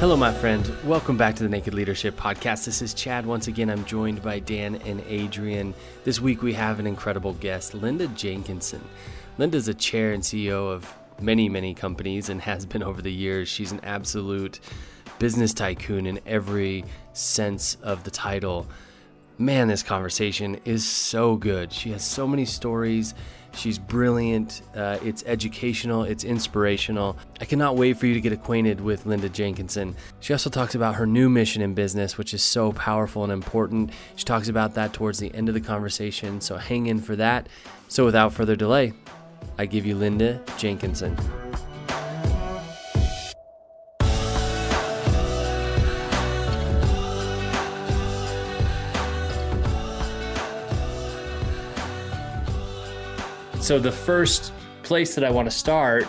Hello, my friend. Welcome back to the Naked Leadership Podcast. This is Chad. Once again, I'm joined by Dan and Adrian. This week, we have an incredible guest, Linda Jenkinson. Linda is a chair and CEO of many, many companies and has been over the years. She's an absolute business tycoon in every sense of the title. Man, this conversation is so good. She has so many stories She's brilliant. Uh, it's educational. It's inspirational. I cannot wait for you to get acquainted with Linda Jenkinson. She also talks about her new mission in business, which is so powerful and important. She talks about that towards the end of the conversation, so hang in for that. So without further delay, I give you Linda Jenkinson. So the first place that I want to start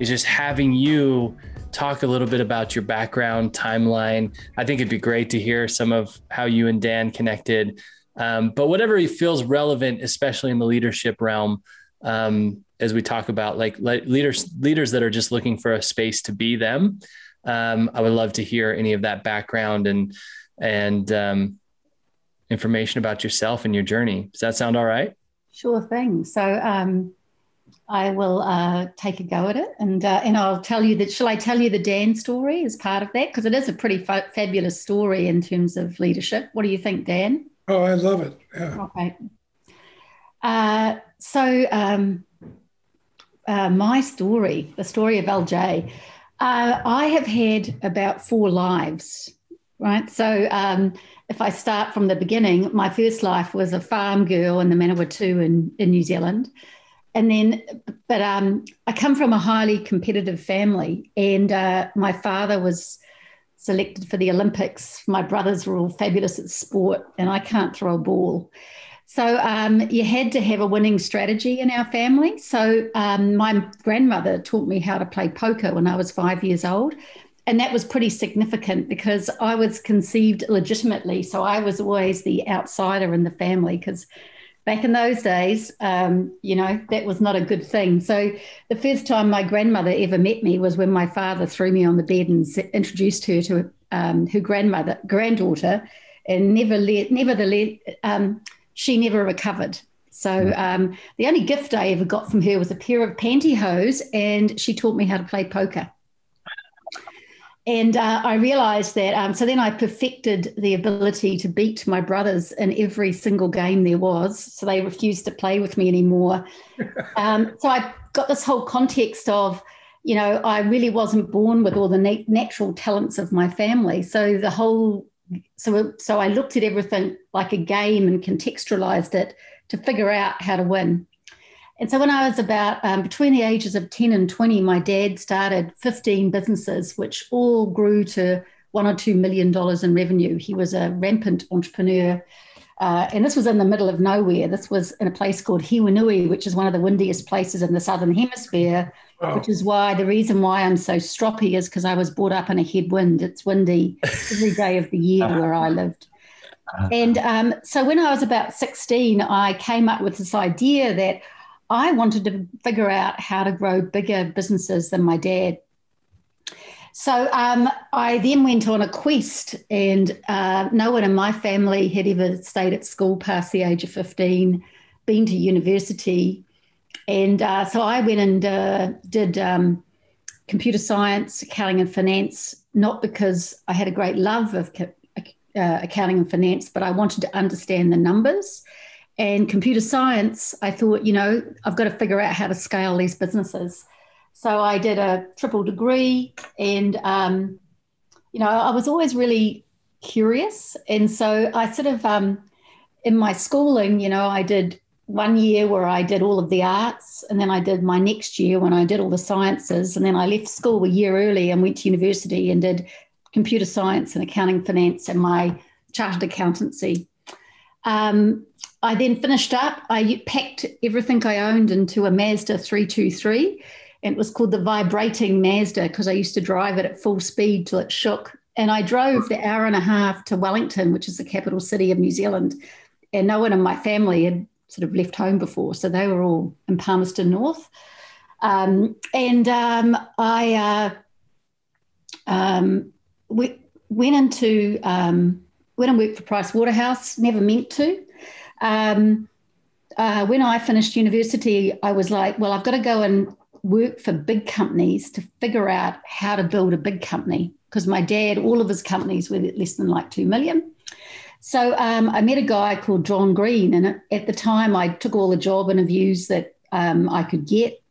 is just having you talk a little bit about your background timeline. I think it'd be great to hear some of how you and Dan connected. Um, but whatever feels relevant, especially in the leadership realm, um, as we talk about like leaders leaders that are just looking for a space to be them. Um, I would love to hear any of that background and and um, information about yourself and your journey. Does that sound all right? Sure thing. So um, I will uh, take a go at it, and uh, and I'll tell you that. Shall I tell you the Dan story as part of that? Because it is a pretty fa- fabulous story in terms of leadership. What do you think, Dan? Oh, I love it. Yeah. Okay. Uh, so um, uh, my story, the story of LJ. Uh, I have had about four lives, right? So um, if I start from the beginning, my first life was a farm girl in the Manawatu in, in New Zealand. And then, but um, I come from a highly competitive family, and uh, my father was selected for the Olympics. My brothers were all fabulous at sport, and I can't throw a ball. So um, you had to have a winning strategy in our family. So um, my grandmother taught me how to play poker when I was five years old and that was pretty significant because I was conceived legitimately. So I was always the outsider in the family because back in those days, um, you know, that was not a good thing. So the first time my grandmother ever met me was when my father threw me on the bed and introduced her to um, her grandmother, granddaughter, and never let, nevertheless, um, she never recovered. So hmm. um, the only gift I ever got from her was a pair of pantyhose, and she taught me how to play poker and uh, I realized that. Um, so then I perfected the ability to beat my brothers in every single game there was. So they refused to play with me anymore. um, so I got this whole context of, you know, I really wasn't born with all the nat- natural talents of my family. So the whole, so so I looked at everything like a game and contextualized it to figure out how to win. And so when I was about um, between the ages of 10 and 20, my dad started 15 businesses, which all grew to one or two million dollars in revenue. He was a rampant entrepreneur. Uh, and this was in the middle of nowhere. This was in a place called Hiwinui, which is one of the windiest places in the southern hemisphere, wow. which is why the reason why I'm so stroppy is because I was brought up in a headwind. It's windy every day of the year where I lived. And um, so when I was about 16, I came up with this idea that I wanted to figure out how to grow bigger businesses than my dad. So um, I then went on a quest, and uh, no one in my family had ever stayed at school past the age of 15, been to university. And uh, so I went and uh, did um, computer science, accounting, and finance, not because I had a great love of uh, accounting and finance, but I wanted to understand the numbers and computer science, I thought, you know, I've got to figure out how to scale these businesses. So I did a triple degree, and um, you know, I was always really curious, and so I sort of, um, in my schooling, you know, I did one year where I did all of the arts, and then I did my next year when I did all the sciences, and then I left school a year early and went to university and did computer science and accounting finance and my chartered accountancy. Um, I then finished up. I packed everything I owned into a Mazda 323. And it was called the Vibrating Mazda because I used to drive it at full speed till it shook. And I drove the hour and a half to Wellington, which is the capital city of New Zealand. And no one in my family had sort of left home before. So they were all in Palmerston North. Um, and um, I, uh, um, we went into um, went and worked for Price Waterhouse. Never meant to. Um, uh, when I finished university, I was like, well, I've got to go and work for big companies to figure out how to build a big company because my dad, all of his companies were less than like two million. So um, I met a guy called John Green, and at the time I took all the job interviews that um, I could get.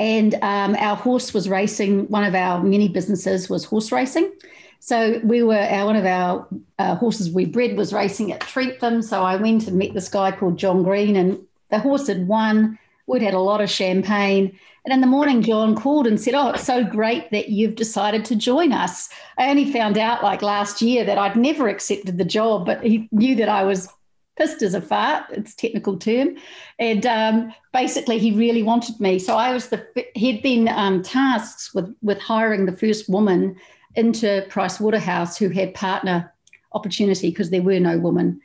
And um, our horse was racing. One of our many businesses was horse racing. So we were our, one of our uh, horses we bred was racing at Trentham. So I went and met this guy called John Green, and the horse had won. We'd had a lot of champagne, and in the morning, John called and said, Oh, it's so great that you've decided to join us. I only found out like last year that I'd never accepted the job, but he knew that I was pissed as a fart, it's technical term. And um, basically, he really wanted me. So I was the, he'd been um, tasked with, with hiring the first woman into Price Waterhouse who had partner opportunity because there were no women.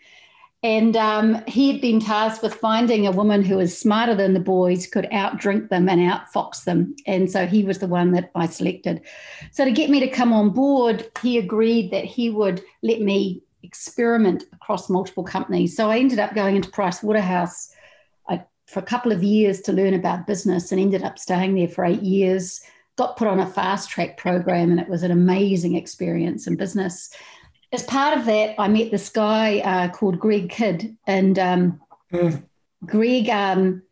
And um, he had been tasked with finding a woman who was smarter than the boys, could outdrink them and outfox them. And so he was the one that I selected. So to get me to come on board, he agreed that he would let me experiment across multiple companies. So I ended up going into Price Waterhouse I, for a couple of years to learn about business and ended up staying there for eight years. Got put on a fast track program, and it was an amazing experience in business as part of that, I met this guy uh, called Greg Kidd, and um, mm. Greg. Um,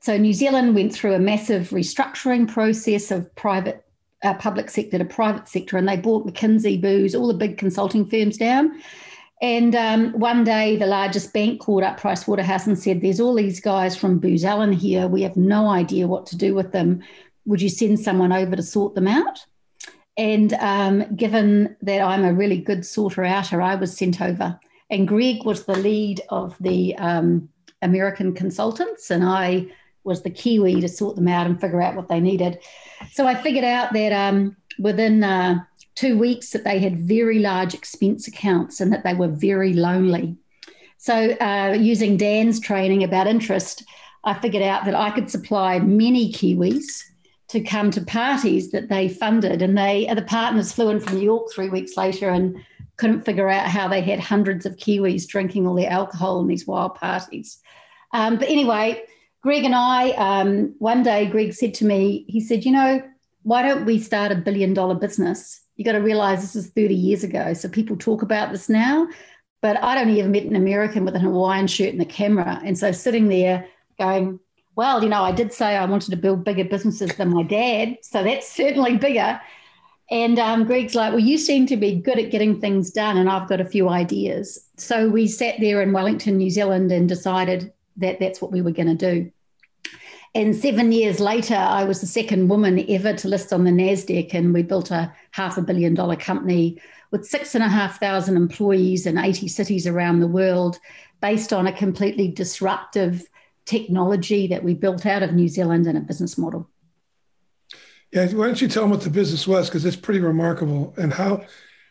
so New Zealand went through a massive restructuring process of private, uh, public sector to private sector, and they bought McKinsey, Booz, all the big consulting firms down. And um, one day, the largest bank called up Price Waterhouse and said, "There's all these guys from Booz Allen here. We have no idea what to do with them. Would you send someone over to sort them out?" And um, given that I'm a really good sorter outer, I was sent over. And Greg was the lead of the um, American consultants, and I was the Kiwi to sort them out and figure out what they needed. So I figured out that um, within uh, two weeks that they had very large expense accounts and that they were very lonely. So uh, using Dan's training about interest, I figured out that I could supply many Kiwis to come to parties that they funded. And they, the partners flew in from New York three weeks later and couldn't figure out how they had hundreds of Kiwis drinking all their alcohol in these wild parties. Um, but anyway, Greg and I, um, one day, Greg said to me, he said, You know, why don't we start a billion dollar business? You got to realize this is 30 years ago. So people talk about this now, but I'd only ever met an American with a Hawaiian shirt and a camera. And so sitting there going, well, you know, I did say I wanted to build bigger businesses than my dad. So that's certainly bigger. And um, Greg's like, well, you seem to be good at getting things done, and I've got a few ideas. So we sat there in Wellington, New Zealand, and decided that that's what we were going to do. And seven years later, I was the second woman ever to list on the NASDAQ, and we built a half a billion dollar company with six and a half thousand employees in 80 cities around the world, based on a completely disruptive technology that we built out of New Zealand and a business model. Yeah, why don't you tell them what the business was because it's pretty remarkable and how. I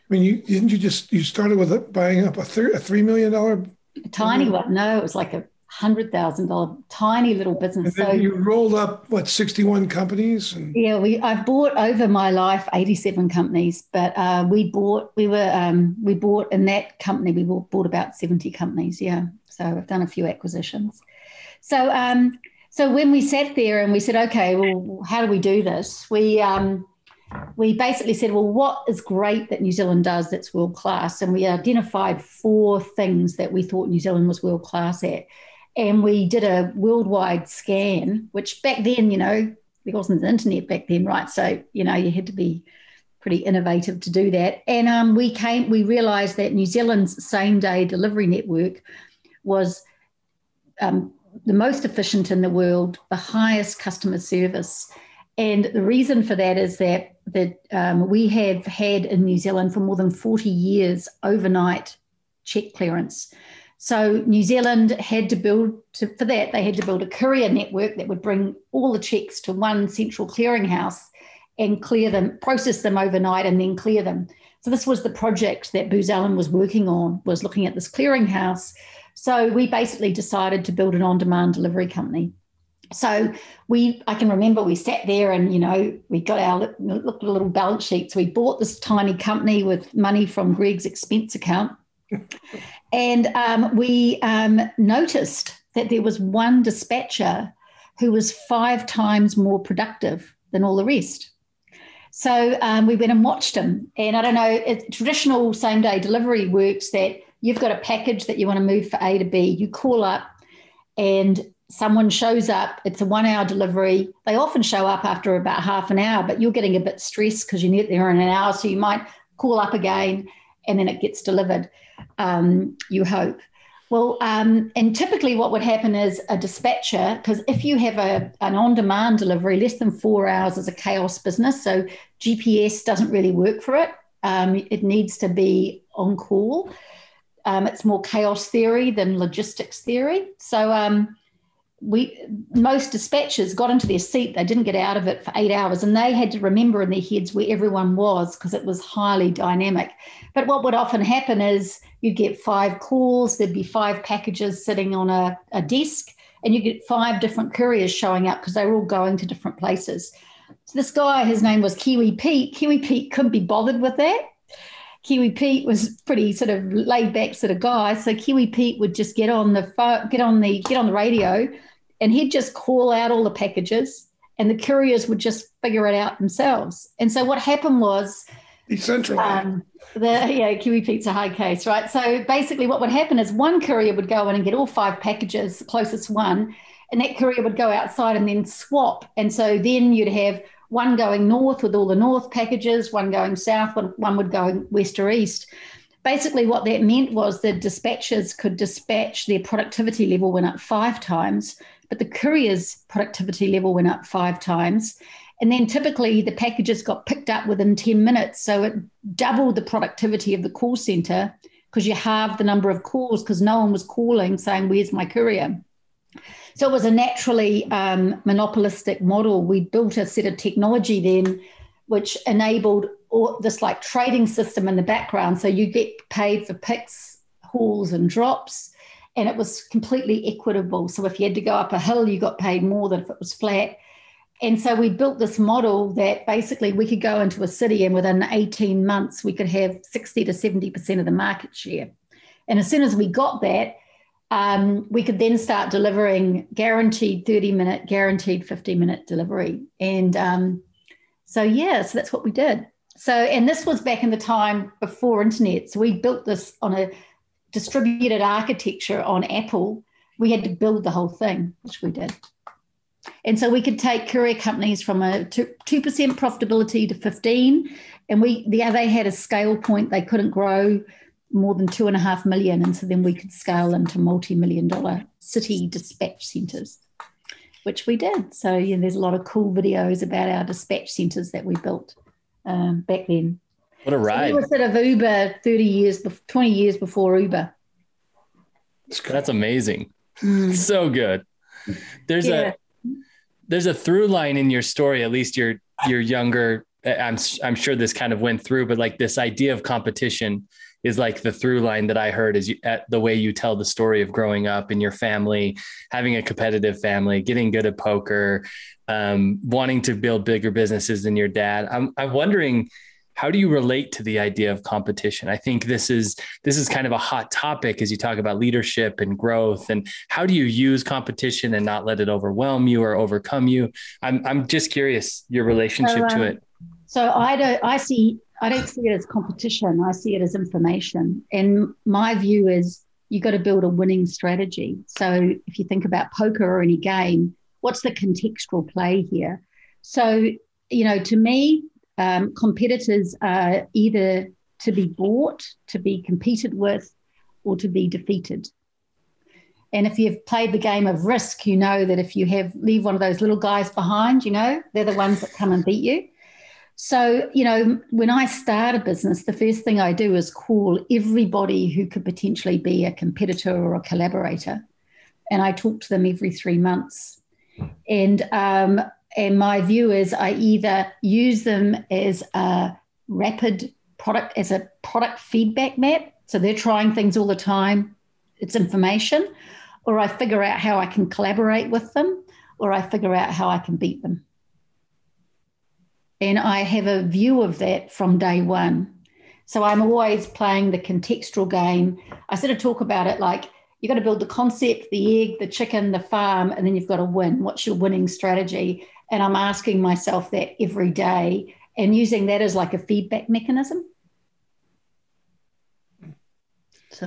mean, you didn't you just you started with a, buying up a, thir- a three million dollar tiny one? No, it was like a hundred thousand dollar tiny little business. so you rolled up what sixty one companies? And- yeah, we I've bought over my life eighty seven companies, but uh, we bought we were um, we bought in that company we bought about seventy companies. Yeah, so I've done a few acquisitions. So, um, so when we sat there and we said, okay, well, how do we do this? We um, we basically said, well, what is great that New Zealand does that's world class? And we identified four things that we thought New Zealand was world class at. And we did a worldwide scan, which back then, you know, there wasn't the internet back then, right? So, you know, you had to be pretty innovative to do that. And um, we came, we realized that New Zealand's same day delivery network was um, the most efficient in the world, the highest customer service. And the reason for that is that that um, we have had in New Zealand for more than 40 years overnight check clearance. So New Zealand had to build to, for that they had to build a courier network that would bring all the checks to one central clearinghouse and clear them, process them overnight, and then clear them. So this was the project that Booz Allen was working on, was looking at this clearinghouse so we basically decided to build an on demand delivery company. So we, I can remember we sat there and you know we got our looked at little balance sheets. We bought this tiny company with money from Greg's expense account, and um, we um, noticed that there was one dispatcher who was five times more productive than all the rest. So um, we went and watched him. And I don't know, it, traditional same day delivery works that you've got a package that you want to move for A to B. You call up and someone shows up. It's a one hour delivery. They often show up after about half an hour, but you're getting a bit stressed because you need it there in an hour. So you might call up again and then it gets delivered, um, you hope. Well, um, and typically what would happen is a dispatcher, because if you have a, an on demand delivery, less than four hours is a chaos business. So GPS doesn't really work for it. Um, it needs to be on call. Um, it's more chaos theory than logistics theory. So um, we most dispatchers got into their seat. They didn't get out of it for eight hours and they had to remember in their heads where everyone was because it was highly dynamic. But what would often happen is you'd get five calls there'd be five packages sitting on a, a desk and you get five different couriers showing up because they were all going to different places. So this guy his name was kiwi pete. Kiwi pete couldn't be bothered with that Kiwi Pete was pretty sort of laid back sort of guy. So Kiwi Pete would just get on the phone, get on the get on the radio, and he'd just call out all the packages, and the couriers would just figure it out themselves. And so what happened was. Um, the yeah, Kiwi Pete's a high case, right? So basically, what would happen is one courier would go in and get all five packages, closest one, and that courier would go outside and then swap. And so then you'd have one going north with all the north packages, one going south, one would go west or east. Basically, what that meant was the dispatchers could dispatch, their productivity level went up five times, but the courier's productivity level went up five times. And then typically the packages got picked up within 10 minutes. So it doubled the productivity of the call center because you halved the number of calls because no one was calling saying, Where's my courier? So it was a naturally um, monopolistic model. We built a set of technology then, which enabled all, this like trading system in the background. So you get paid for picks, hauls, and drops, and it was completely equitable. So if you had to go up a hill, you got paid more than if it was flat. And so we built this model that basically we could go into a city and within 18 months we could have 60 to 70% of the market share. And as soon as we got that, um, we could then start delivering guaranteed 30 minute, guaranteed 50 minute delivery. And um, so, yeah, so that's what we did. So, and this was back in the time before internet. So we built this on a distributed architecture on Apple. We had to build the whole thing, which we did. And so we could take courier companies from a 2% profitability to 15. And we, the, they had a scale point they couldn't grow more than two and a half million. And so then we could scale them to multi million dollar city dispatch centers, which we did. So yeah, there's a lot of cool videos about our dispatch centers that we built um, back then. What a ride. So we were sort of Uber 30 years, 20 years before Uber. That's amazing. Mm. So good. There's yeah. a there's a through line in your story, at least your your younger I'm I'm sure this kind of went through, but like this idea of competition is like the through line that I heard is you, at the way you tell the story of growing up in your family, having a competitive family, getting good at poker, um, wanting to build bigger businesses than your dad. I'm, I'm wondering, how do you relate to the idea of competition? I think this is this is kind of a hot topic as you talk about leadership and growth and how do you use competition and not let it overwhelm you or overcome you? I'm I'm just curious your relationship so, um, to it. So I don't I see I don't see it as competition. I see it as information. And my view is you got to build a winning strategy. So if you think about poker or any game, what's the contextual play here? So, you know, to me, um, competitors are either to be bought, to be competed with, or to be defeated. And if you've played the game of risk, you know that if you have leave one of those little guys behind, you know, they're the ones that come and beat you. So, you know, when I start a business, the first thing I do is call everybody who could potentially be a competitor or a collaborator. And I talk to them every three months. And um, and my view is I either use them as a rapid product, as a product feedback map. So they're trying things all the time. It's information. Or I figure out how I can collaborate with them or I figure out how I can beat them. And I have a view of that from day one. So I'm always playing the contextual game. I sort of talk about it like you've got to build the concept, the egg, the chicken, the farm, and then you've got to win. What's your winning strategy? And I'm asking myself that every day and using that as like a feedback mechanism. So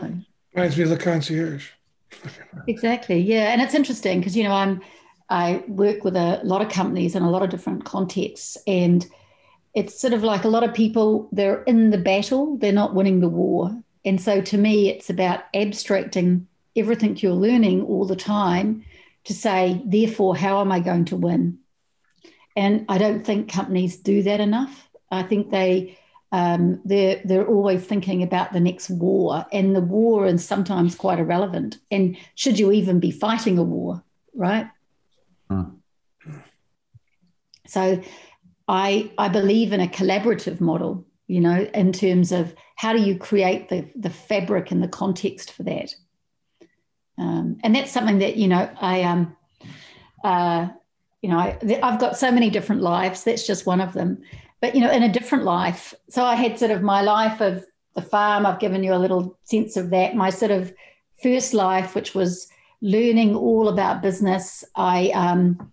reminds me of the concierge. exactly. Yeah. And it's interesting because, you know, I'm I work with a lot of companies in a lot of different contexts. And it's sort of like a lot of people, they're in the battle, they're not winning the war. And so to me, it's about abstracting everything you're learning all the time to say, therefore, how am I going to win? And I don't think companies do that enough. I think they um, they're they're always thinking about the next war, and the war is sometimes quite irrelevant. And should you even be fighting a war, right? Hmm. So, I I believe in a collaborative model. You know, in terms of how do you create the the fabric and the context for that. Um, and that's something that you know I um uh, you know I, I've got so many different lives. That's just one of them. But you know, in a different life. So I had sort of my life of the farm. I've given you a little sense of that. My sort of first life, which was learning all about business. I um,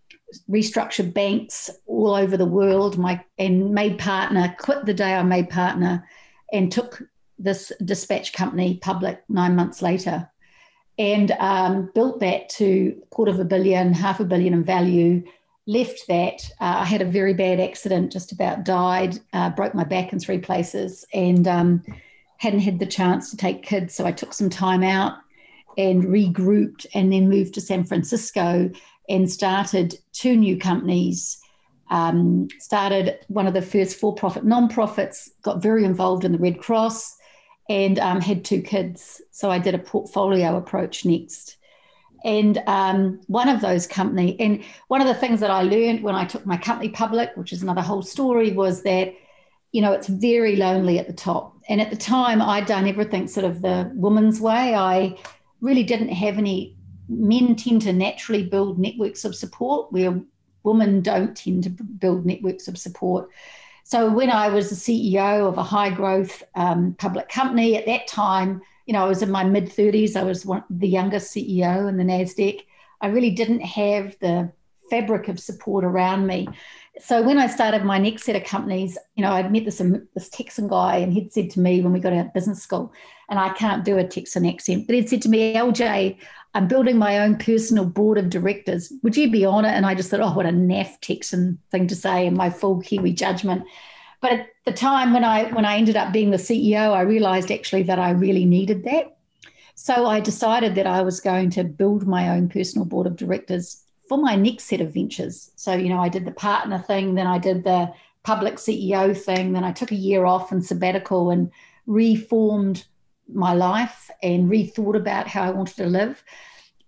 restructured banks all over the world. My and made partner. Quit the day I made partner, and took this dispatch company public nine months later and um, built that to quarter of a billion, half a billion in value. Left that. Uh, I had a very bad accident, just about died, uh, broke my back in three places, and um, hadn't had the chance to take kids. So I took some time out and regrouped and then moved to San Francisco and started two new companies. Um, started one of the first for profit non-profits, got very involved in the Red Cross, and um, had two kids. So I did a portfolio approach next. And um, one of those company, and one of the things that I learned when I took my company public, which is another whole story, was that, you know, it's very lonely at the top. And at the time, I'd done everything sort of the woman's way. I really didn't have any. Men tend to naturally build networks of support, where women don't tend to build networks of support. So when I was the CEO of a high growth um, public company at that time, you know, I was in my mid 30s. I was one, the youngest CEO in the NASDAQ. I really didn't have the fabric of support around me. So when I started my next set of companies, you know, I'd met this, um, this Texan guy and he'd said to me when we got out of business school, and I can't do a Texan accent, but he'd said to me, LJ, I'm building my own personal board of directors. Would you be on it? And I just thought, oh, what a naff Texan thing to say in my full Kiwi judgment. But at the time when I when I ended up being the CEO, I realized actually that I really needed that. So I decided that I was going to build my own personal board of directors for my next set of ventures. So, you know, I did the partner thing, then I did the public CEO thing, then I took a year off and sabbatical and reformed my life and rethought about how I wanted to live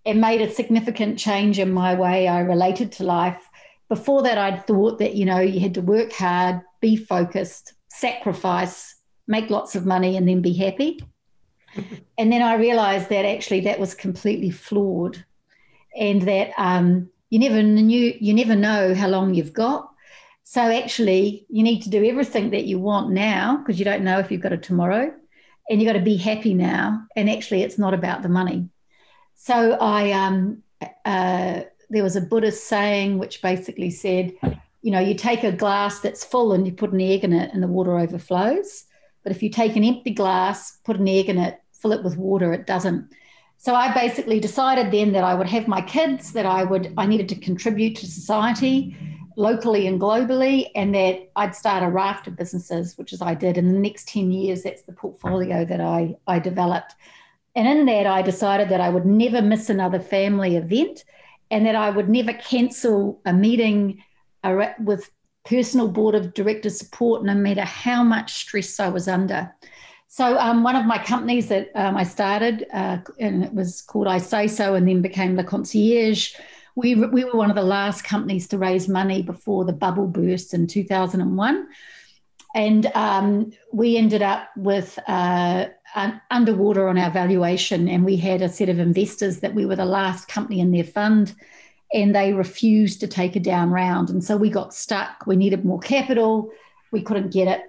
and made a significant change in my way I related to life. Before that, I'd thought that, you know, you had to work hard, be focused, sacrifice, make lots of money, and then be happy. and then I realized that actually that was completely flawed and that um, you never knew, you never know how long you've got. So actually, you need to do everything that you want now because you don't know if you've got a tomorrow and you've got to be happy now. And actually, it's not about the money. So I, um, uh, there was a Buddhist saying which basically said, you know, you take a glass that's full and you put an egg in it, and the water overflows. But if you take an empty glass, put an egg in it, fill it with water, it doesn't. So I basically decided then that I would have my kids, that I would, I needed to contribute to society locally and globally, and that I'd start a raft of businesses, which is I did. In the next 10 years, that's the portfolio that I, I developed. And in that, I decided that I would never miss another family event and that I would never cancel a meeting with personal board of directors support, no matter how much stress I was under. So, um, one of my companies that um, I started, uh, and it was called I Say So, and then became the Concierge we, we were one of the last companies to raise money before the bubble burst in 2001. And um, we ended up with uh, underwater on our valuation, and we had a set of investors that we were the last company in their fund. and they refused to take a down round. And so we got stuck. We needed more capital. We couldn't get it.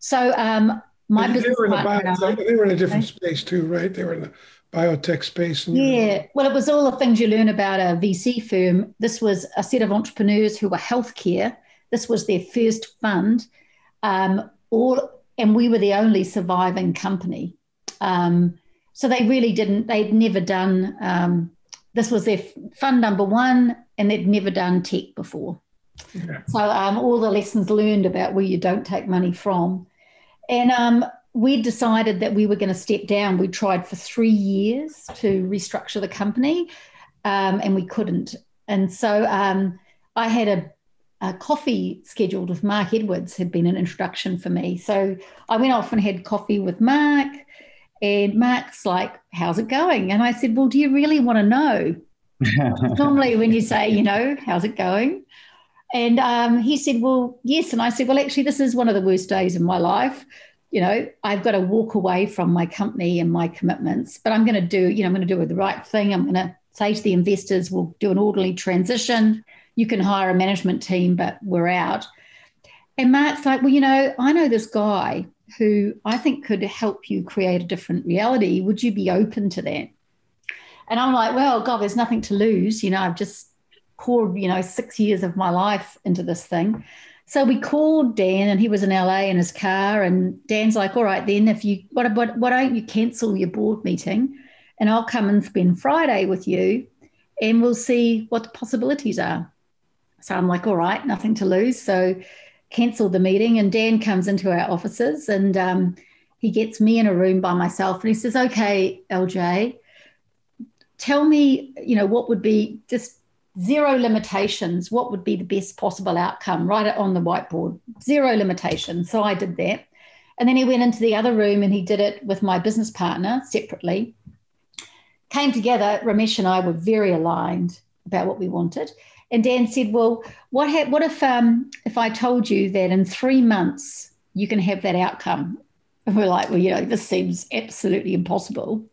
So um, my they were, bio, they were in a different space too, right? They were in the biotech space. yeah. Well, it was all the things you learn about a VC firm. This was a set of entrepreneurs who were healthcare. This was their first fund. Um, all, and we were the only surviving company. Um, so they really didn't, they'd never done, um, this was their fund number one, and they'd never done tech before. Yeah. So um, all the lessons learned about where you don't take money from. And um, we decided that we were going to step down. We tried for three years to restructure the company, um, and we couldn't. And so um, I had a, a, coffee scheduled with Mark Edwards, had been an introduction for me. So I went off and had coffee with Mark. And Mark's like, How's it going? And I said, Well, do you really want to know? Normally, when you say, you know, how's it going? And um, he said, Well, yes. And I said, Well, actually, this is one of the worst days in my life. You know, I've got to walk away from my company and my commitments, but I'm going to do, you know, I'm going to do the right thing. I'm going to say to the investors, We'll do an orderly transition. You can hire a management team, but we're out. And Mark's like, Well, you know, I know this guy who I think could help you create a different reality. Would you be open to that? And I'm like, well, God, there's nothing to lose. You know, I've just poured, you know, six years of my life into this thing. So we called Dan and he was in LA in his car. And Dan's like, all right, then if you, what, what, why don't you cancel your board meeting and I'll come and spend Friday with you and we'll see what the possibilities are. So I'm like, all right, nothing to lose. So cancelled the meeting and Dan comes into our offices and um, he gets me in a room by myself and he says, okay, LJ, tell me, you know, what would be just zero limitations, what would be the best possible outcome? Write it on the whiteboard, zero limitations. So I did that. And then he went into the other room and he did it with my business partner separately. Came together, Ramesh and I were very aligned about what we wanted. And Dan said, "Well, what ha- what if um, if I told you that in three months you can have that outcome?" And we're like, "Well, you know, this seems absolutely impossible."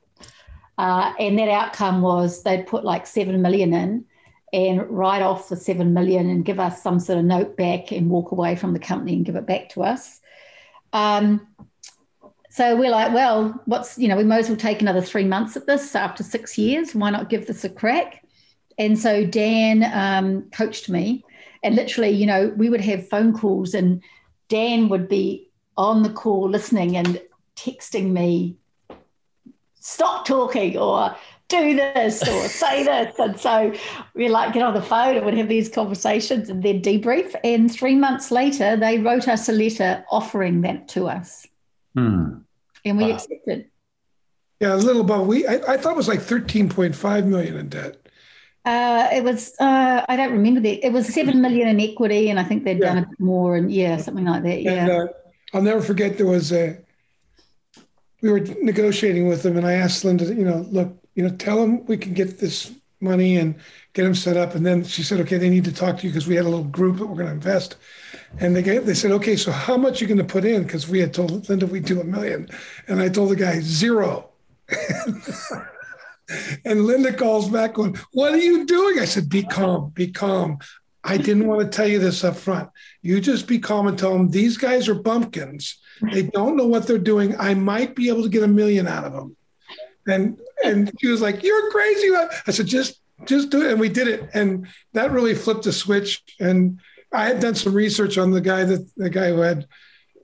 Uh, and that outcome was they'd put like seven million in and write off the seven million and give us some sort of note back and walk away from the company and give it back to us. Um, so we're like, well, what's you know, we might as well take another three months at this after six years. Why not give this a crack? And so Dan um, coached me, and literally, you know, we would have phone calls, and Dan would be on the call listening and texting me stop talking or do this or say this. And so we like get on the phone and would have these conversations and then debrief. And three months later, they wrote us a letter offering that to us. Hmm. And we wow. accepted. Yeah, a little above. We I, I, thought it was like 13.5 million in debt. Uh, it was uh, I don't remember that. It was seven million in equity, and I think they'd yeah. done a bit more, and yeah, something like that. Yeah. And, uh, I'll never forget there was a we were negotiating with them, and I asked Linda, you know, look, you know, tell them we can get this money and get them set up. And then she said, okay, they need to talk to you because we had a little group that we're going to invest. And they get, they said, okay, so how much are you going to put in? Because we had told Linda we'd do a million, and I told the guy zero. and Linda calls back going, What are you doing? I said, Be calm, be calm. I didn't want to tell you this up front. You just be calm and tell them these guys are bumpkins. They don't know what they're doing. I might be able to get a million out of them. And and she was like, "You're crazy." I said, "Just just do it." And we did it, and that really flipped the switch. And I had done some research on the guy that the guy who had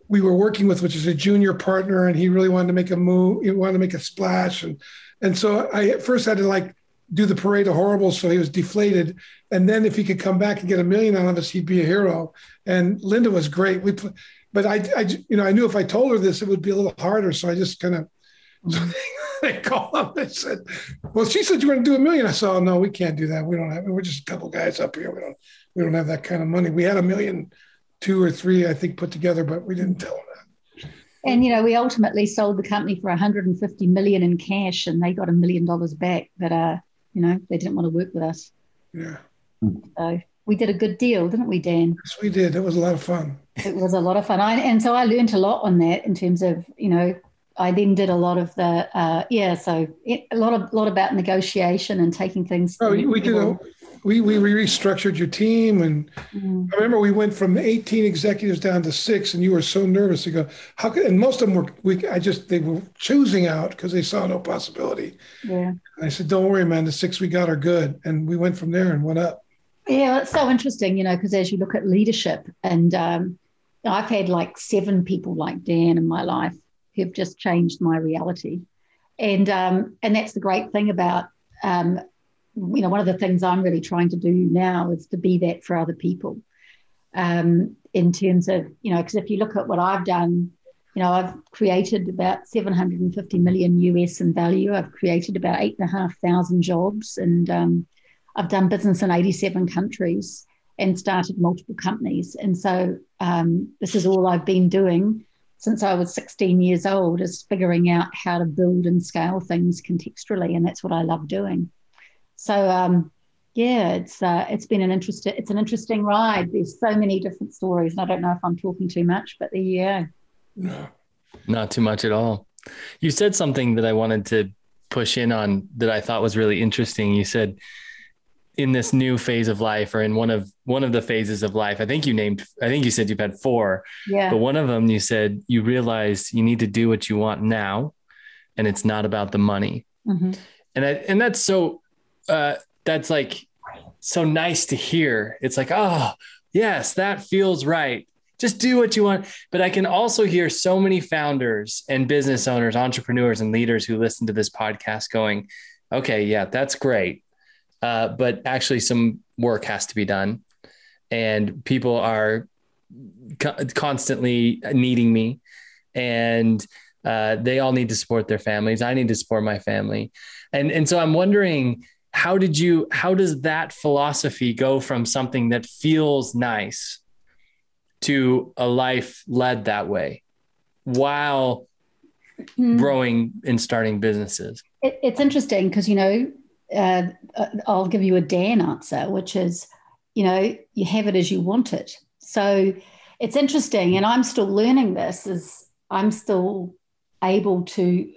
we were working with, which is a junior partner, and he really wanted to make a move. He wanted to make a splash, and and so I first had to like do the parade of horribles, so he was deflated. And then if he could come back and get a million out of us, he'd be a hero. And Linda was great. We, but I, I, you know, I knew if I told her this, it would be a little harder. So I just kind of. Mm-hmm. I called them. They said, "Well, she said you're going to do a million. I said, "Oh no, we can't do that. We don't have. We're just a couple guys up here. We don't. We don't have that kind of money. We had a million, two or three, I think, put together, but we didn't tell them that." And you know, we ultimately sold the company for 150 million in cash, and they got a million dollars back. But uh, you know, they didn't want to work with us. Yeah. So we did a good deal, didn't we, Dan? Yes, we did. It was a lot of fun. It was a lot of fun. I, and so I learned a lot on that in terms of, you know, I then did a lot of the, uh, yeah, so it, a lot of lot about negotiation and taking things. Oh, we did a, we we restructured your team, and mm. I remember we went from 18 executives down to six, and you were so nervous to go. How could? And most of them were. We I just they were choosing out because they saw no possibility. Yeah. And I said, "Don't worry, man. The six we got are good," and we went from there and went up. Yeah, it's so interesting, you know, because as you look at leadership, and um, I've had like seven people like Dan in my life who've just changed my reality, and um, and that's the great thing about um, you know, one of the things I'm really trying to do now is to be that for other people. Um, in terms of, you know, because if you look at what I've done, you know, I've created about 750 million US in value. I've created about eight and a half thousand jobs, and um, I've done business in 87 countries and started multiple companies. And so um, this is all I've been doing since I was 16 years old is figuring out how to build and scale things contextually, and that's what I love doing. So um, yeah, it's uh, it's been an interesting it's an interesting ride. There's so many different stories, and I don't know if I'm talking too much, but there you go. No, not too much at all. You said something that I wanted to push in on that I thought was really interesting. You said in this new phase of life or in one of one of the phases of life i think you named i think you said you've had four yeah but one of them you said you realize you need to do what you want now and it's not about the money mm-hmm. and I, and that's so uh, that's like so nice to hear. It's like, oh, yes, that feels right. Just do what you want. But I can also hear so many founders and business owners, entrepreneurs, and leaders who listen to this podcast going, okay, yeah, that's great. Uh, but actually, some work has to be done. And people are co- constantly needing me. And uh, they all need to support their families. I need to support my family. And, and so I'm wondering, how did you how does that philosophy go from something that feels nice to a life led that way while mm. growing and starting businesses it, it's interesting because you know uh, uh, i'll give you a dan answer which is you know you have it as you want it so it's interesting and i'm still learning this is i'm still able to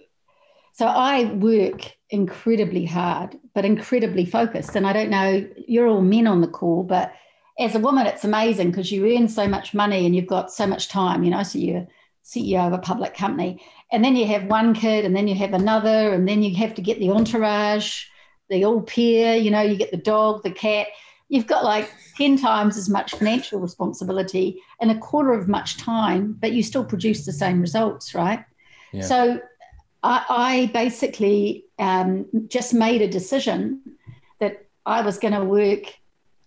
so i work incredibly hard, but incredibly focused. And I don't know, you're all men on the call, but as a woman, it's amazing because you earn so much money and you've got so much time, you know, so you're CEO of a public company. And then you have one kid and then you have another, and then you have to get the entourage, the all pair, you know, you get the dog, the cat. You've got like 10 times as much financial responsibility and a quarter of much time, but you still produce the same results, right? Yeah. So I, I basically um, just made a decision that I was going to work.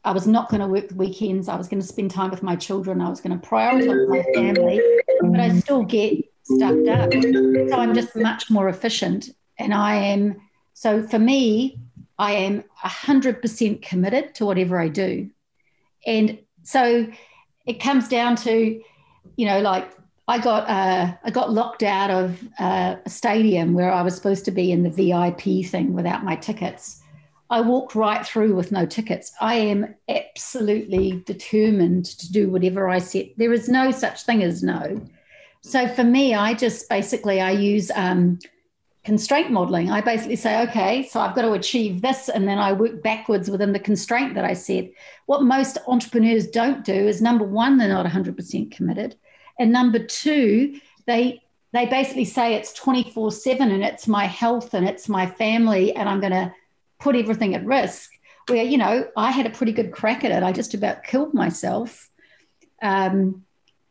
I was not going to work the weekends. I was going to spend time with my children. I was going to prioritize my family, but I still get stuffed up. So I'm just much more efficient. And I am, so for me, I am 100% committed to whatever I do. And so it comes down to, you know, like I got uh, I got locked out of uh, a stadium where I was supposed to be in the VIP thing without my tickets. I walked right through with no tickets. I am absolutely determined to do whatever I set. There is no such thing as no. So for me, I just basically I use um, constraint modeling. I basically say, okay, so I've got to achieve this, and then I work backwards within the constraint that I set. What most entrepreneurs don't do is number one, they're not 100% committed. And number two, they they basically say it's 24 7 and it's my health and it's my family and I'm going to put everything at risk. Where, you know, I had a pretty good crack at it. I just about killed myself. Um,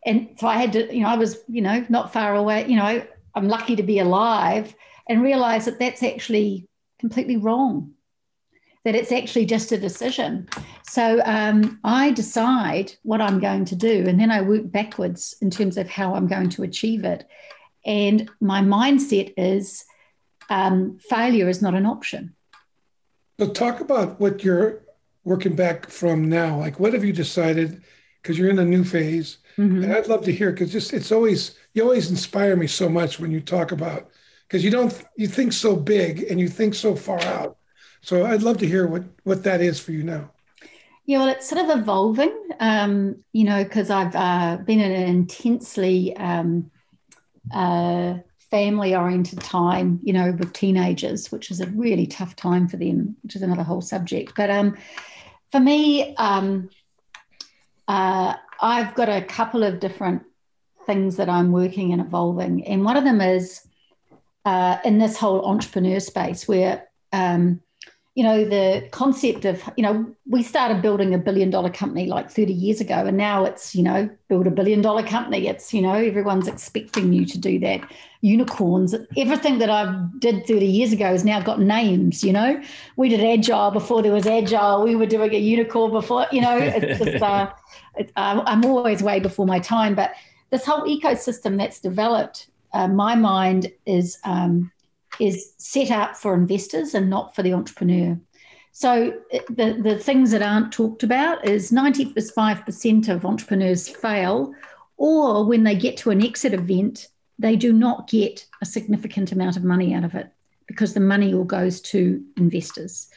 and so I had to, you know, I was, you know, not far away. You know, I'm lucky to be alive and realize that that's actually completely wrong that it's actually just a decision. So um, I decide what I'm going to do, and then I work backwards in terms of how I'm going to achieve it. And my mindset is um, failure is not an option. So, talk about what you're working back from now. Like, what have you decided? Because you're in a new phase, mm-hmm. and I'd love to hear. Because just it's always you always inspire me so much when you talk about because you don't you think so big and you think so far out so I'd love to hear what what that is for you now. Yeah, well, it's sort of evolving, um, you know, because I've uh, been in an intensely um, uh, family oriented time, you know, with teenagers, which is a really tough time for them, which is another whole subject. But um, for me, um, uh, I've got a couple of different things that I'm working and evolving. And one of them is uh, in this whole entrepreneur space where um, you know, the concept of, you know, we started building a billion dollar company like 30 years ago, and now it's, you know, build a billion dollar company. It's, you know, everyone's expecting you to do that. Unicorns, everything that I did 30 years ago has now got names, you know. We did Agile before there was Agile. We were doing a unicorn before, you know, it's just, uh, it, uh, I'm always way before my time. But this whole ecosystem that's developed, uh, my mind is, um, is set up for investors and not for the entrepreneur. So the, the things that aren't talked about is 95% of entrepreneurs fail, or when they get to an exit event, they do not get a significant amount of money out of it because the money all goes to investors.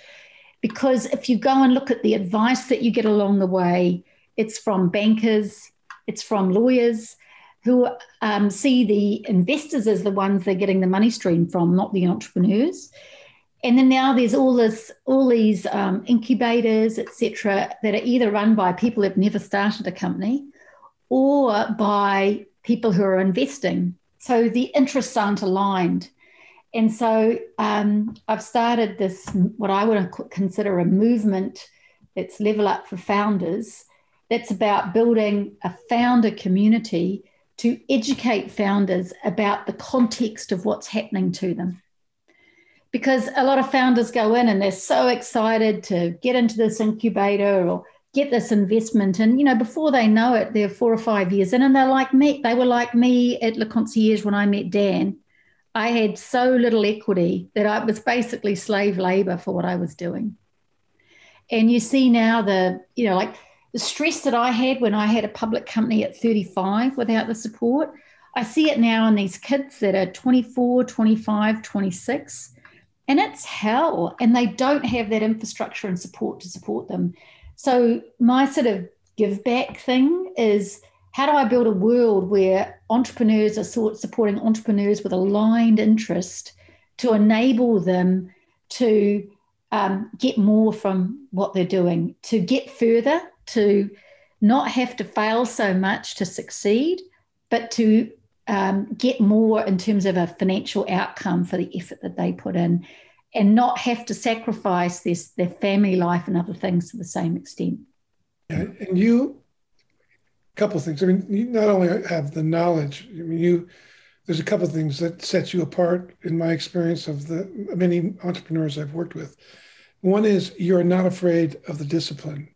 Because if you go and look at the advice that you get along the way, it's from bankers, it's from lawyers, who um, see the investors as the ones they're getting the money stream from, not the entrepreneurs. And then now there's all this, all these um, incubators, etc., that are either run by people who've never started a company, or by people who are investing. So the interests aren't aligned. And so um, I've started this, what I would consider a movement that's Level Up for Founders, that's about building a founder community to educate founders about the context of what's happening to them. Because a lot of founders go in and they're so excited to get into this incubator or get this investment. And, you know, before they know it, they're four or five years in and they're like me. They were like me at Le Concierge when I met Dan. I had so little equity that I was basically slave labor for what I was doing. And you see now the, you know, like the stress that I had when I had a public company at 35 without the support, I see it now in these kids that are 24, 25, 26, and it's hell. And they don't have that infrastructure and support to support them. So, my sort of give back thing is how do I build a world where entrepreneurs are supporting entrepreneurs with aligned interest to enable them to um, get more from what they're doing, to get further to not have to fail so much to succeed, but to um, get more in terms of a financial outcome for the effort that they put in and not have to sacrifice this, their family life and other things to the same extent. And you, a couple of things. I mean, you not only have the knowledge, I mean, you, there's a couple of things that set you apart in my experience of the many entrepreneurs I've worked with. One is you're not afraid of the discipline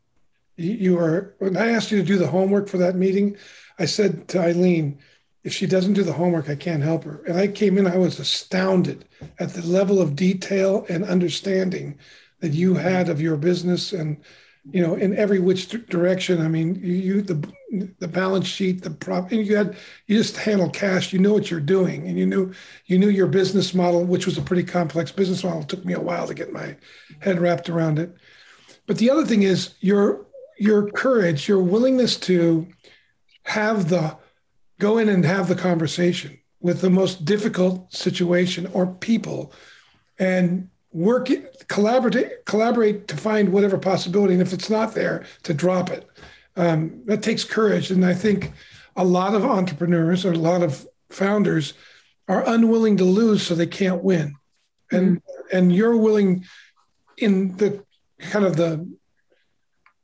you are when i asked you to do the homework for that meeting i said to eileen if she doesn't do the homework i can't help her. And i came in i was astounded at the level of detail and understanding that you had of your business and you know in every which direction. I mean you, the the balance sheet the prop and you had you just handle cash you know what you're doing and you knew you knew your business model which was a pretty complex business model. It took me a while to get my head wrapped around it. But the other thing is you're your courage, your willingness to have the go in and have the conversation with the most difficult situation or people and work collaborate collaborate to find whatever possibility. And if it's not there to drop it. Um, that takes courage. And i think a lot of entrepreneurs or a lot of founders are unwilling to lose so they can't win. And mm-hmm. and you're willing in the kind of the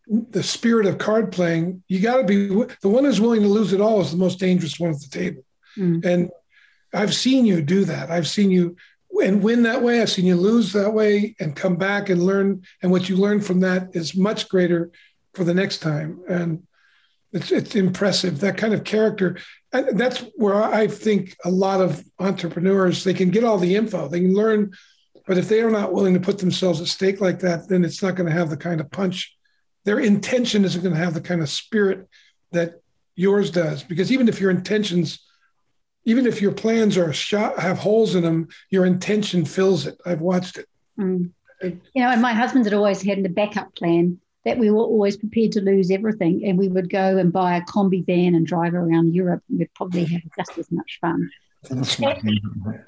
the spirit of card playing, you got to be the one who's willing to lose it all is the most dangerous one at the table. Mm. And I've seen you do that. I've seen you and win that way. I've seen you lose that way and come back and learn. And what you learn from that is much greater for the next time. And it's it's impressive that kind of character. And that's where I think a lot of entrepreneurs they can get all the info, they can learn, but if they are not willing to put themselves at stake like that, then it's not going to have the kind of punch their intention isn't going to have the kind of spirit that yours does. Because even if your intentions, even if your plans are shot, have holes in them, your intention fills it. I've watched it. Mm. you know, and my husband had always had a backup plan that we were always prepared to lose everything, and we would go and buy a combi van and drive around Europe, and we'd probably have just as much fun.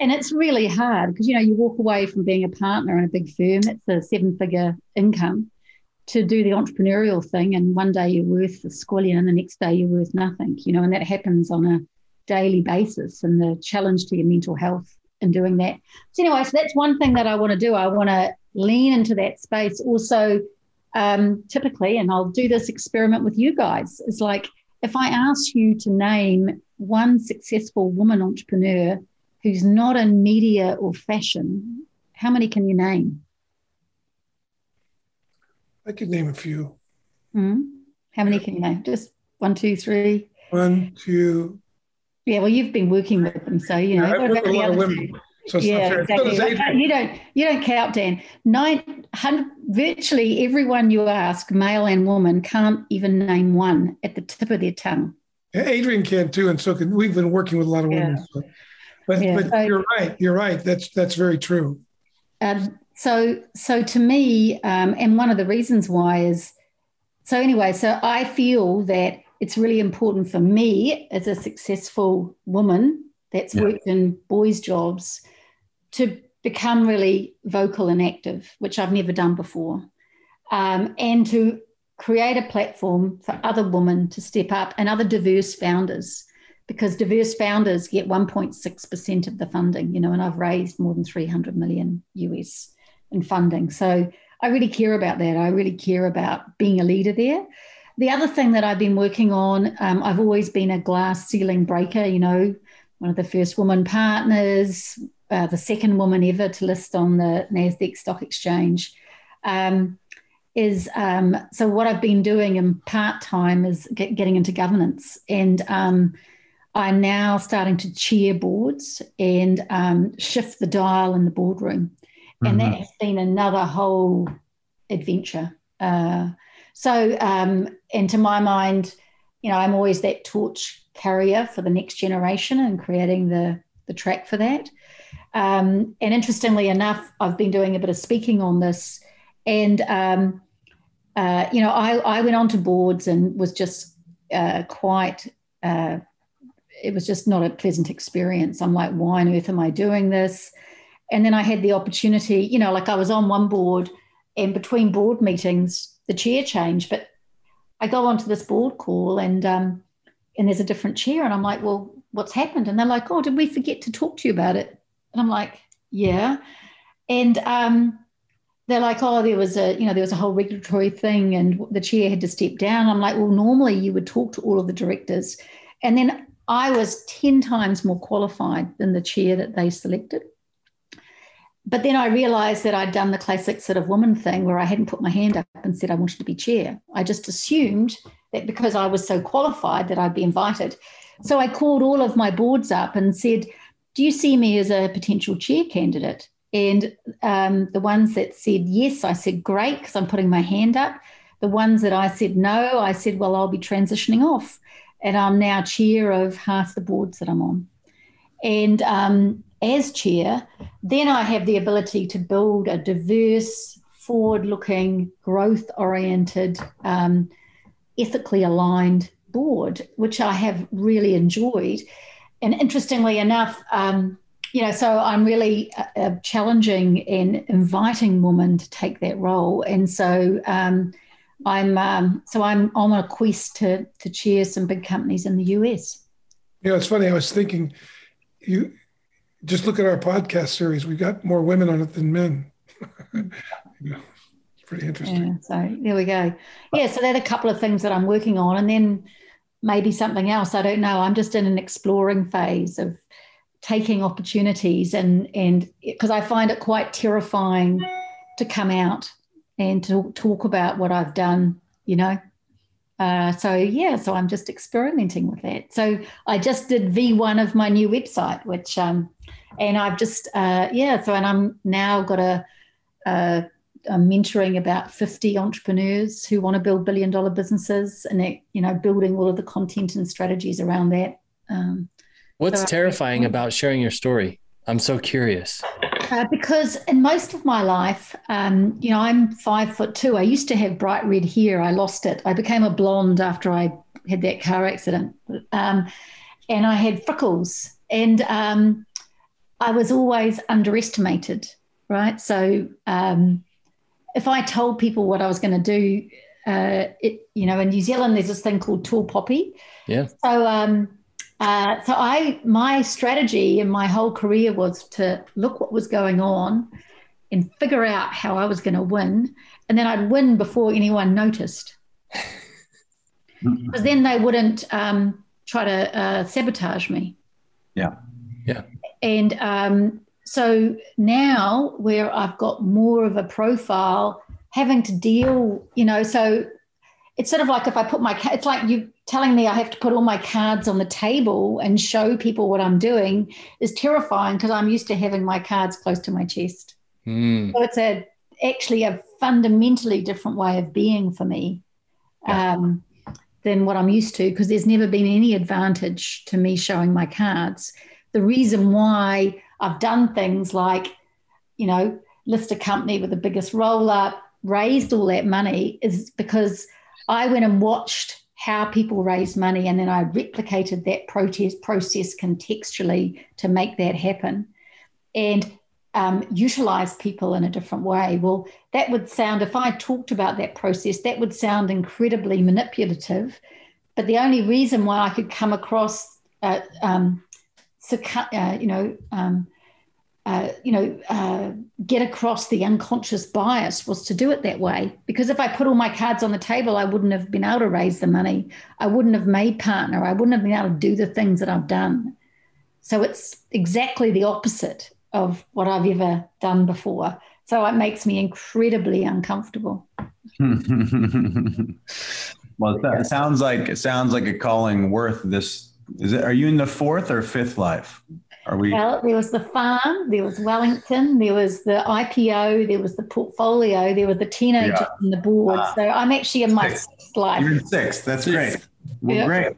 and it's really hard because you know you walk away from being a partner in a big firm. It's a seven-figure income, to do the entrepreneurial thing and one day you're worth a squillion and the next day you're worth nothing you know and that happens on a daily basis and the challenge to your mental health in doing that. So anyway so that's one thing that i want to do. I want to lean into that space. Also um, typically and i'll do this experiment with you guys is like if i ask you to name one successful woman entrepreneur who's not in media or fashion how many can you name I could name a few. Mm-hmm. How many can you name? Just one, two, three. One, two. Yeah, well, you've been working with them, so you know. Yeah, I work with a lot of women. So yeah, exactly. you don't you don't count, Dan. Nine hundred virtually everyone you ask, male and woman, can't even name one at the tip of their tongue. Yeah, Adrian can too, and so can we've been working with a lot of women. Yeah. So. But, yeah. but so, you're right. You're right. That's that's very true. Um, so, so to me, um, and one of the reasons why is so anyway. So I feel that it's really important for me as a successful woman that's yeah. worked in boys' jobs to become really vocal and active, which I've never done before, um, and to create a platform for other women to step up and other diverse founders because diverse founders get 1.6% of the funding, you know, and I've raised more than 300 million US and funding. So I really care about that. I really care about being a leader there. The other thing that I've been working on, um, I've always been a glass ceiling breaker, you know, one of the first woman partners, uh, the second woman ever to list on the NASDAQ stock exchange. Um, is um, so what I've been doing in part time is get, getting into governance. And um, I'm now starting to chair boards and um, shift the dial in the boardroom and mm-hmm. that has been another whole adventure. Uh, so, um, and to my mind, you know, I'm always that torch carrier for the next generation and creating the the track for that. Um, and interestingly enough, I've been doing a bit of speaking on this, and um, uh, you know, I, I went onto boards and was just uh, quite. Uh, it was just not a pleasant experience. I'm like, why on earth am I doing this? And then I had the opportunity, you know, like I was on one board and between board meetings, the chair changed, but I go onto this board call and um, and there's a different chair. And I'm like, well, what's happened? And they're like, oh, did we forget to talk to you about it? And I'm like, yeah. And um, they're like, oh, there was a, you know, there was a whole regulatory thing and the chair had to step down. I'm like, well, normally you would talk to all of the directors. And then I was 10 times more qualified than the chair that they selected but then I realized that I'd done the classic sort of woman thing where I hadn't put my hand up and said I wanted to be chair. I just assumed that because I was so qualified that I'd be invited. So I called all of my boards up and said, Do you see me as a potential chair candidate? And um, the ones that said yes, I said, Great, because I'm putting my hand up. The ones that I said no, I said, Well, I'll be transitioning off. And I'm now chair of half the boards that I'm on. And um, as chair, then I have the ability to build a diverse, forward looking, growth oriented, um, ethically aligned board, which I have really enjoyed. And interestingly enough, um, you know, so I'm really uh, uh, challenging and inviting women to take that role. And so um, I'm um, so I'm on a quest to to chair some big companies in the US. Know, it's funny. I was thinking, you just look at our podcast series. We've got more women on it than men. it's pretty interesting. Yeah, so there we go. Yeah, so there are a couple of things that I'm working on, and then maybe something else. I don't know. I'm just in an exploring phase of taking opportunities, and and because I find it quite terrifying to come out and to talk about what I've done. You know. Uh, so yeah, so I'm just experimenting with that. So I just did V1 of my new website, which um, and I've just uh, yeah. So and I'm now got a, a, a, mentoring about 50 entrepreneurs who want to build billion dollar businesses, and it, you know building all of the content and strategies around that. Um, What's so terrifying about sharing your story? I'm so curious. Uh, because in most of my life, um, you know, I'm five foot two. I used to have bright red hair. I lost it. I became a blonde after I had that car accident, um, and I had freckles. And um, I was always underestimated, right? So, um, if I told people what I was going to do, uh, it, you know, in New Zealand, there's this thing called tall poppy. Yeah. So, um, uh, so I, my strategy in my whole career was to look what was going on and figure out how I was going to win, and then I'd win before anyone noticed. Because then they wouldn't um, try to uh, sabotage me. Yeah. Yeah. And um, so now, where I've got more of a profile, having to deal, you know, so it's sort of like if I put my, it's like you telling me I have to put all my cards on the table and show people what I'm doing is terrifying because I'm used to having my cards close to my chest. Mm. So it's a actually a fundamentally different way of being for me um, than what I'm used to because there's never been any advantage to me showing my cards. The reason why I've done things like, you know, list a company with the biggest roll up, raised all that money is because I went and watched how people raise money and then I replicated that protest process contextually to make that happen. And um, utilize people in a different way. Well, that would sound, if I talked about that process, that would sound incredibly manipulative. But the only reason why I could come across, uh, um, succu- uh, you know, um, uh, you know, uh, get across the unconscious bias was to do it that way. Because if I put all my cards on the table, I wouldn't have been able to raise the money. I wouldn't have made partner. I wouldn't have been able to do the things that I've done. So it's exactly the opposite of what I've ever done before. So it makes me incredibly uncomfortable. well, that sounds like it sounds like a calling worth this. Is it? Are you in the fourth or fifth life? Are we? Well, there was the farm, there was Wellington, there was the IPO, there was the portfolio, there were the teenagers Yeah. and the board. Ah. so I'm actually in my Six. sixth life. You're in sixth. That's great. Well, Yeah. great.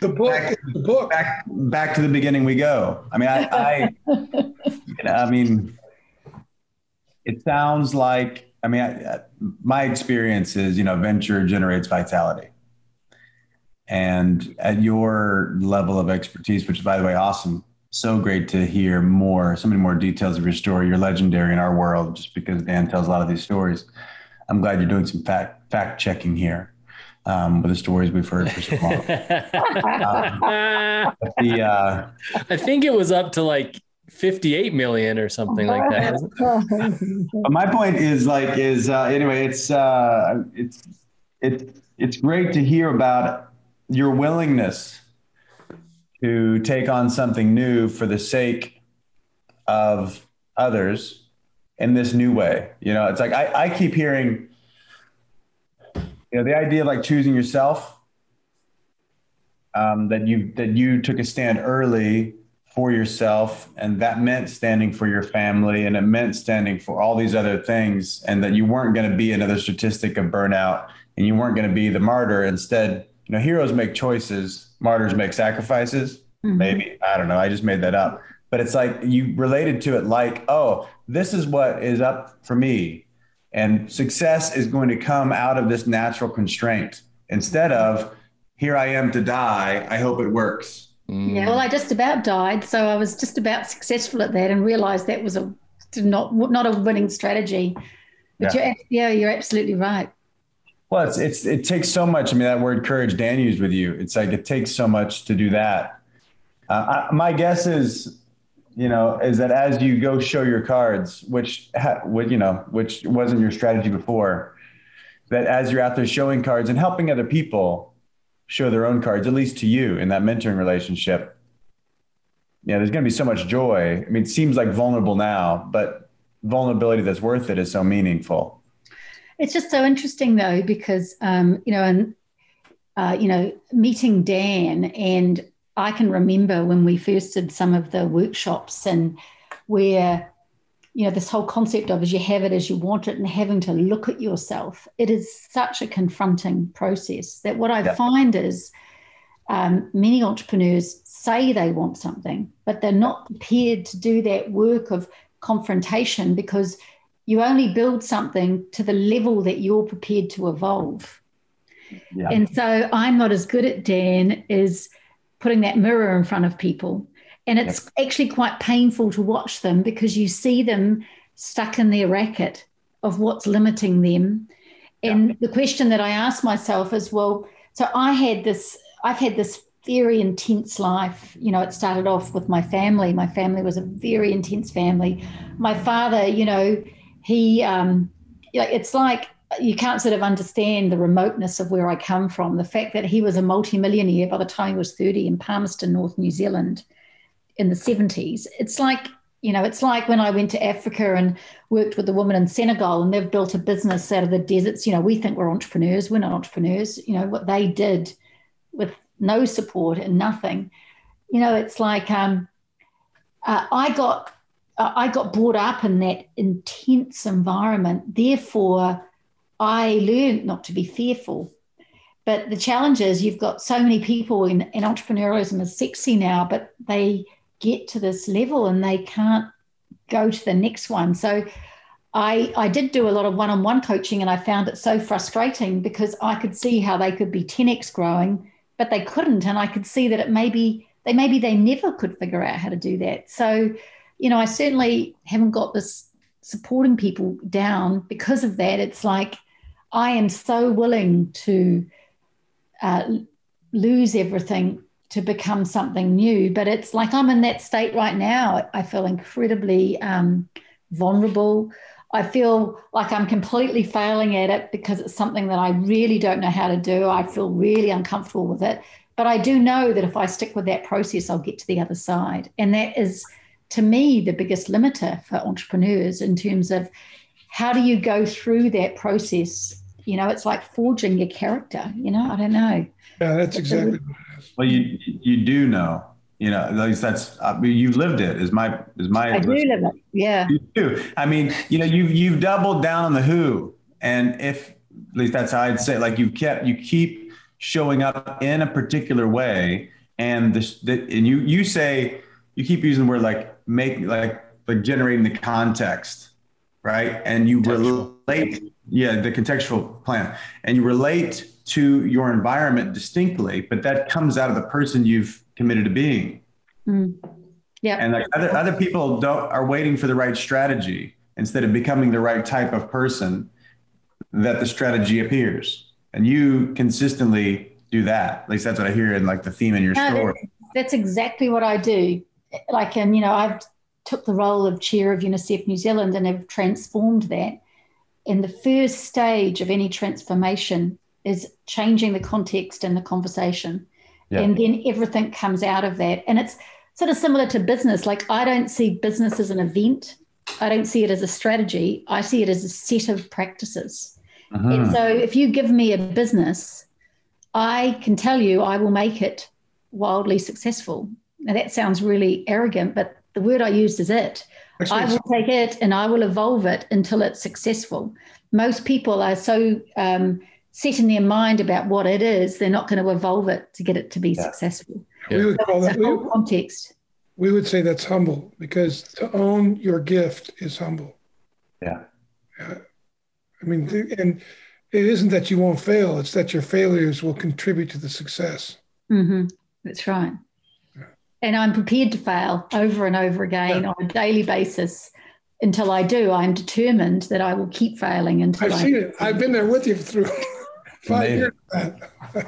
The book, Back- the book. Back back to the beginning we go. I mean, I, I, you know, I mean, it sounds like. I mean, I, I- my experience is, you know, venture generates vitality. And at your level of expertise, which is, by the way, awesome. So great to hear more, so many more details of your story. You're legendary in our world just because Dan tells a lot of these stories. I'm glad you're doing some fact fact checking here um, with the stories we've heard for so long. But the uh, I think it was up to like 58 million or something like that. isn't it? But my point is like is uh, anyway it's uh, it's it's it's great to hear about your willingness to take on something new for the sake of others in this new way. You know it's like i, I keep hearing you know the idea of like choosing yourself um, that you that you took a stand early for yourself and that meant standing for your family and it meant standing for all these other things and that you weren't going to be another statistic of burnout and you weren't going to be the martyr. Instead you know heroes make choices martyrs make sacrifices. Mm-hmm. Maybe i don't know i just made that up. But it's like you related to it like oh this is what is up for me. And success is going to come out of this natural constraint. Instead of here i am to die i hope it works. Mm. Yeah, well, I just about died, so I was just about successful at that, and realised that was a not not a winning strategy. But Yeah. you're, yeah, you're absolutely right. Well, it's it's it takes so much. I mean, that word courage Dan used with you. It's like it takes so much to do that. Uh, I, my guess is, you know, is that as you go show your cards, which ha, would you know, which wasn't your strategy before, that as you're out there showing cards and helping other people show their own cards, at least to you in that mentoring relationship. Yeah, there's going to be so much joy. I mean, it seems like vulnerable now, but vulnerability that's worth it is so meaningful. It's just so interesting though, because um, you know, and uh, you know, meeting Dan, and I can remember when we first did some of the workshops, and where you know this whole concept of as you have it as you want it, and having to look at yourself. It is such a confronting process that what I Yeah. find is um, many entrepreneurs say they want something, but they're not prepared to do that work of confrontation because you only build something to the level that you're prepared to evolve. Yeah. And so I'm not as good at Dan as putting that mirror in front of people. And it's actually quite painful to watch them because you see them stuck in their racket of what's limiting them. And yeah. the question that I ask myself is, well, so I had this, I've had this very intense life. You know, it started off with my family. My family was a very intense family. My father, you know, he, um, it's like you can't sort of understand the remoteness of where I come from. The fact that he was a multimillionaire by the time he was 30 in Palmerston, North New Zealand in the 70s. It's like, you know, it's like when I went to Africa and worked with a woman in Senegal and they've built a business out of the deserts. You know, we think we're entrepreneurs. We're not entrepreneurs. You know, what they did with no support and nothing. You know, it's like um, uh, I got I got brought up in that intense environment. Therefore, I learned not to be fearful. But the challenge is you've got so many people in, in entrepreneurialism is sexy now, but they get to this level and they can't go to the next one. So I, I did do a lot of one-on-one coaching and I found it so frustrating because I could see how they could be 10x growing, but they couldn't. And I could see that it maybe they maybe they never could figure out how to do that. So, you know, I certainly haven't got this supporting people down because of that. It's like I am so willing to uh, lose everything to become something new. But it's like I'm in that state right now. I feel incredibly um, vulnerable. I feel like I'm completely failing at it because it's something that I really don't know how to do. I feel really uncomfortable with it. But I do know that if I stick with that process, I'll get to the other side. And that is, to me, the biggest limiter for entrepreneurs in terms of how do you go through that process? You know, it's like forging your character. You know, I don't know. Yeah, that's exactly what. Well, you you do know. You know, at least that's I mean, you've lived it. Is my is my. I do live it. Yeah. You do. I mean, you know, you've you've doubled down on the who, and if at least that's how I'd say. Like you kept you keep showing up in a particular way, and this the, and you you say you keep using the word like make like like generating the context, right? And you relate, yeah, the contextual plan, and you relate to your environment distinctly, but that comes out of the person you've committed to being. Mm. Yeah. And like other, other people don't are waiting for the right strategy instead of becoming the right type of person that the strategy appears. And you consistently do that. At least that's what I hear in like the theme in your no, story. That's exactly what I do. Like, and you know, I've took the role of chair of UNICEF New Zealand and have transformed that. And the first stage of any transformation is changing the context and the conversation. Yeah. And then everything comes out of that. And it's sort of similar to business. Like, I don't see business as an event, I don't see it as a strategy. I see it as a set of practices. Uh-huh. And so, if you give me a business, I can tell you I will make it wildly successful. Now, that sounds really arrogant, but the word I used is it. Actually, I will take it and I will evolve it until it's successful. Most people are so um, set in their mind about what it is, they're not going to evolve it to get it to be yeah. successful. Yeah. We would call that we, context. We would say that's humble because to own your gift is humble. Yeah. yeah. I mean, and it isn't that you won't fail; it's that your failures will contribute to the success. Mm-hmm. That's right. Yeah. And I'm prepared to fail over and over again on a daily basis until I do. I'm determined that I will keep failing until I've I seen it. I've been there with you through Five years.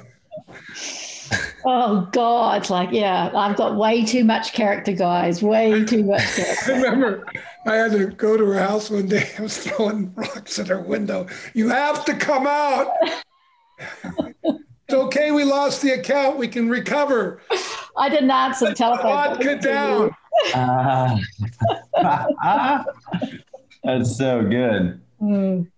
oh God! Like, yeah, I've got way too much character, guys. Way too much. Character. I remember I had to go to her house one day. I was throwing rocks at her window. You have to come out. It's okay. We lost the account. We can recover. I didn't answer the telephone. Vodka down. Uh, that's so good. Mm.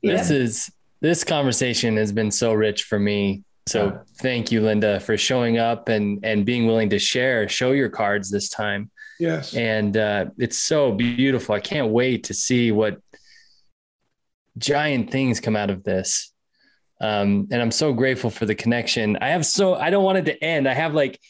Yeah. This is this conversation has been so rich for me. So yeah. thank you, Linda, for showing up and and being willing to share, show your cards this time. Yes. And uh, it's so beautiful. I can't wait to see what giant things come out of this. Um, and I'm so grateful for the connection. I have so I don't want it to end. I have like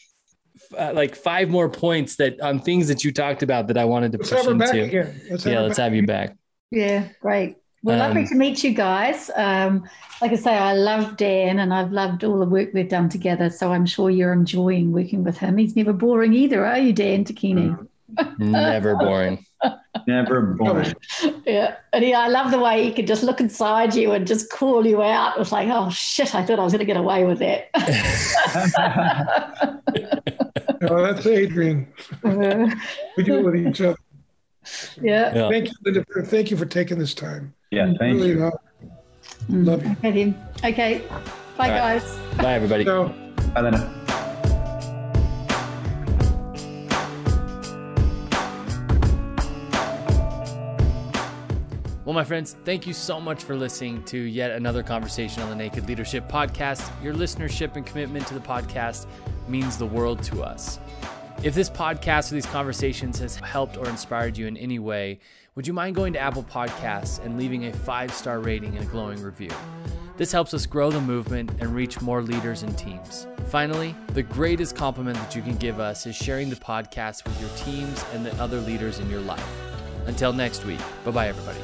uh, like five more points that on things that you talked about that I wanted to let's push into. Let's yeah, let's have you back. Yeah, great. Well, um, lovely to meet you guys. Um, like I say, I love Dan and I've loved all the work we've done together. So I'm sure you're enjoying working with him. He's never boring either, are you, Dan Tocchini? Never boring. Never boring. Yeah. And yeah, I love the way he could just look inside you and just call you out. It was like, oh shit, I thought I was going to get away with that. oh, that's Adrian. we do it with each other. Yeah. yeah. Thank you, Linda. Thank you for taking this time. Yeah, thank really you. Love, love you. Okay, okay. Bye, right. guys. Bye, everybody. Ciao. Bye, Linda. Well, my friends, thank you so much for listening to yet another conversation on the Naked Leadership Podcast. Your listenership and commitment to the podcast means the world to us. If this podcast or these conversations has helped or inspired you in any way, would you mind going to Apple Podcasts and leaving a five star rating and a glowing review? This helps us grow the movement and reach more leaders and teams. Finally, the greatest compliment that you can give us is sharing the podcast with your teams and the other leaders in your life. Until next week, bye bye, everybody.